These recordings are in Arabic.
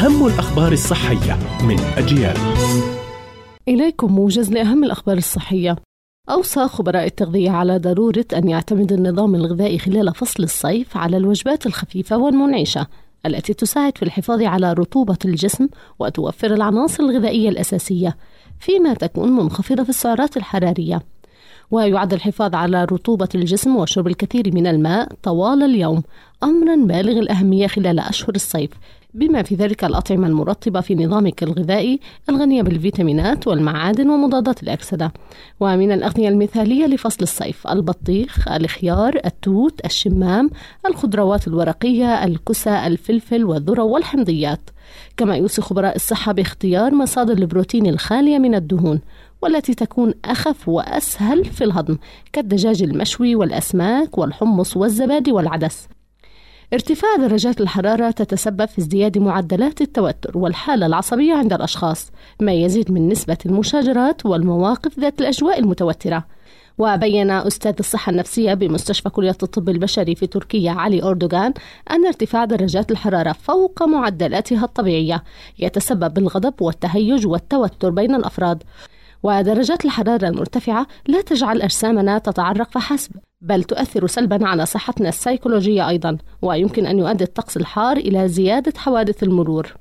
أهم الأخبار الصحية من أجيال. إليكم موجز لأهم الأخبار الصحية. أوصى خبراء التغذية على ضرورة أن يعتمد النظام الغذائي خلال فصل الصيف على الوجبات الخفيفة والمنعشة التي تساعد في الحفاظ على رطوبة الجسم وتوفر العناصر الغذائية الأساسية فيما تكون منخفضة في السعرات الحرارية. ويعد الحفاظ على رطوبة الجسم وشرب الكثير من الماء طوال اليوم أمرا بالغ الأهمية خلال أشهر الصيف بما في ذلك الأطعمة المرطبة في نظامك الغذائي الغنية بالفيتامينات والمعادن ومضادات الأكسدة. ومن الأغذية المثالية لفصل الصيف البطيخ الخيار التوت الشمام الخضروات الورقية الكسى الفلفل والذرة والحمضيات. كما يوصي خبراء الصحة باختيار مصادر البروتين الخالية من الدهون والتي تكون أخف وأسهل في الهضم كالدجاج المشوي والأسماك والحمص والزبادي والعدس. ارتفاع درجات الحرارة تتسبب في ازدياد معدلات التوتر والحالة العصبية عند الأشخاص ما يزيد من نسبة المشاجرات والمواقف ذات الأجواء المتوترة. وبين أستاذ الصحة النفسية بمستشفى كلية الطب البشري في تركيا علي أردوغان أن ارتفاع درجات الحرارة فوق معدلاتها الطبيعية يتسبب بالغضب والتهيج والتوتر بين الأفراد. ودرجات الحرارة المرتفعة لا تجعل أجسامنا تتعرق فحسب. بل تؤثر سلبا على صحتنا السيكولوجية أيضا ويمكن أن يؤدي الطقس الحار إلى زيادة حوادث المرور.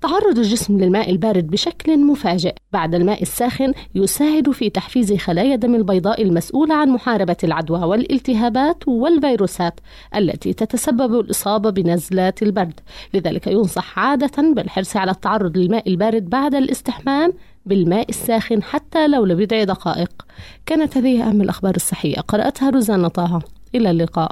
تعرض الجسم للماء البارد بشكل مفاجئ. بعد الماء الساخن يساعد في تحفيز خلايا الدم البيضاء المسؤولة عن محاربة العدوى والالتهابات والفيروسات التي تتسبب الإصابة بنزلات البرد. لذلك ينصح عادة بالحرص على التعرض للماء البارد بعد الاستحمام بالماء الساخن حتى لو لبضع دقائق. كانت هذه أهم الأخبار الصحية. قرأتها روزانا طه إلى اللقاء.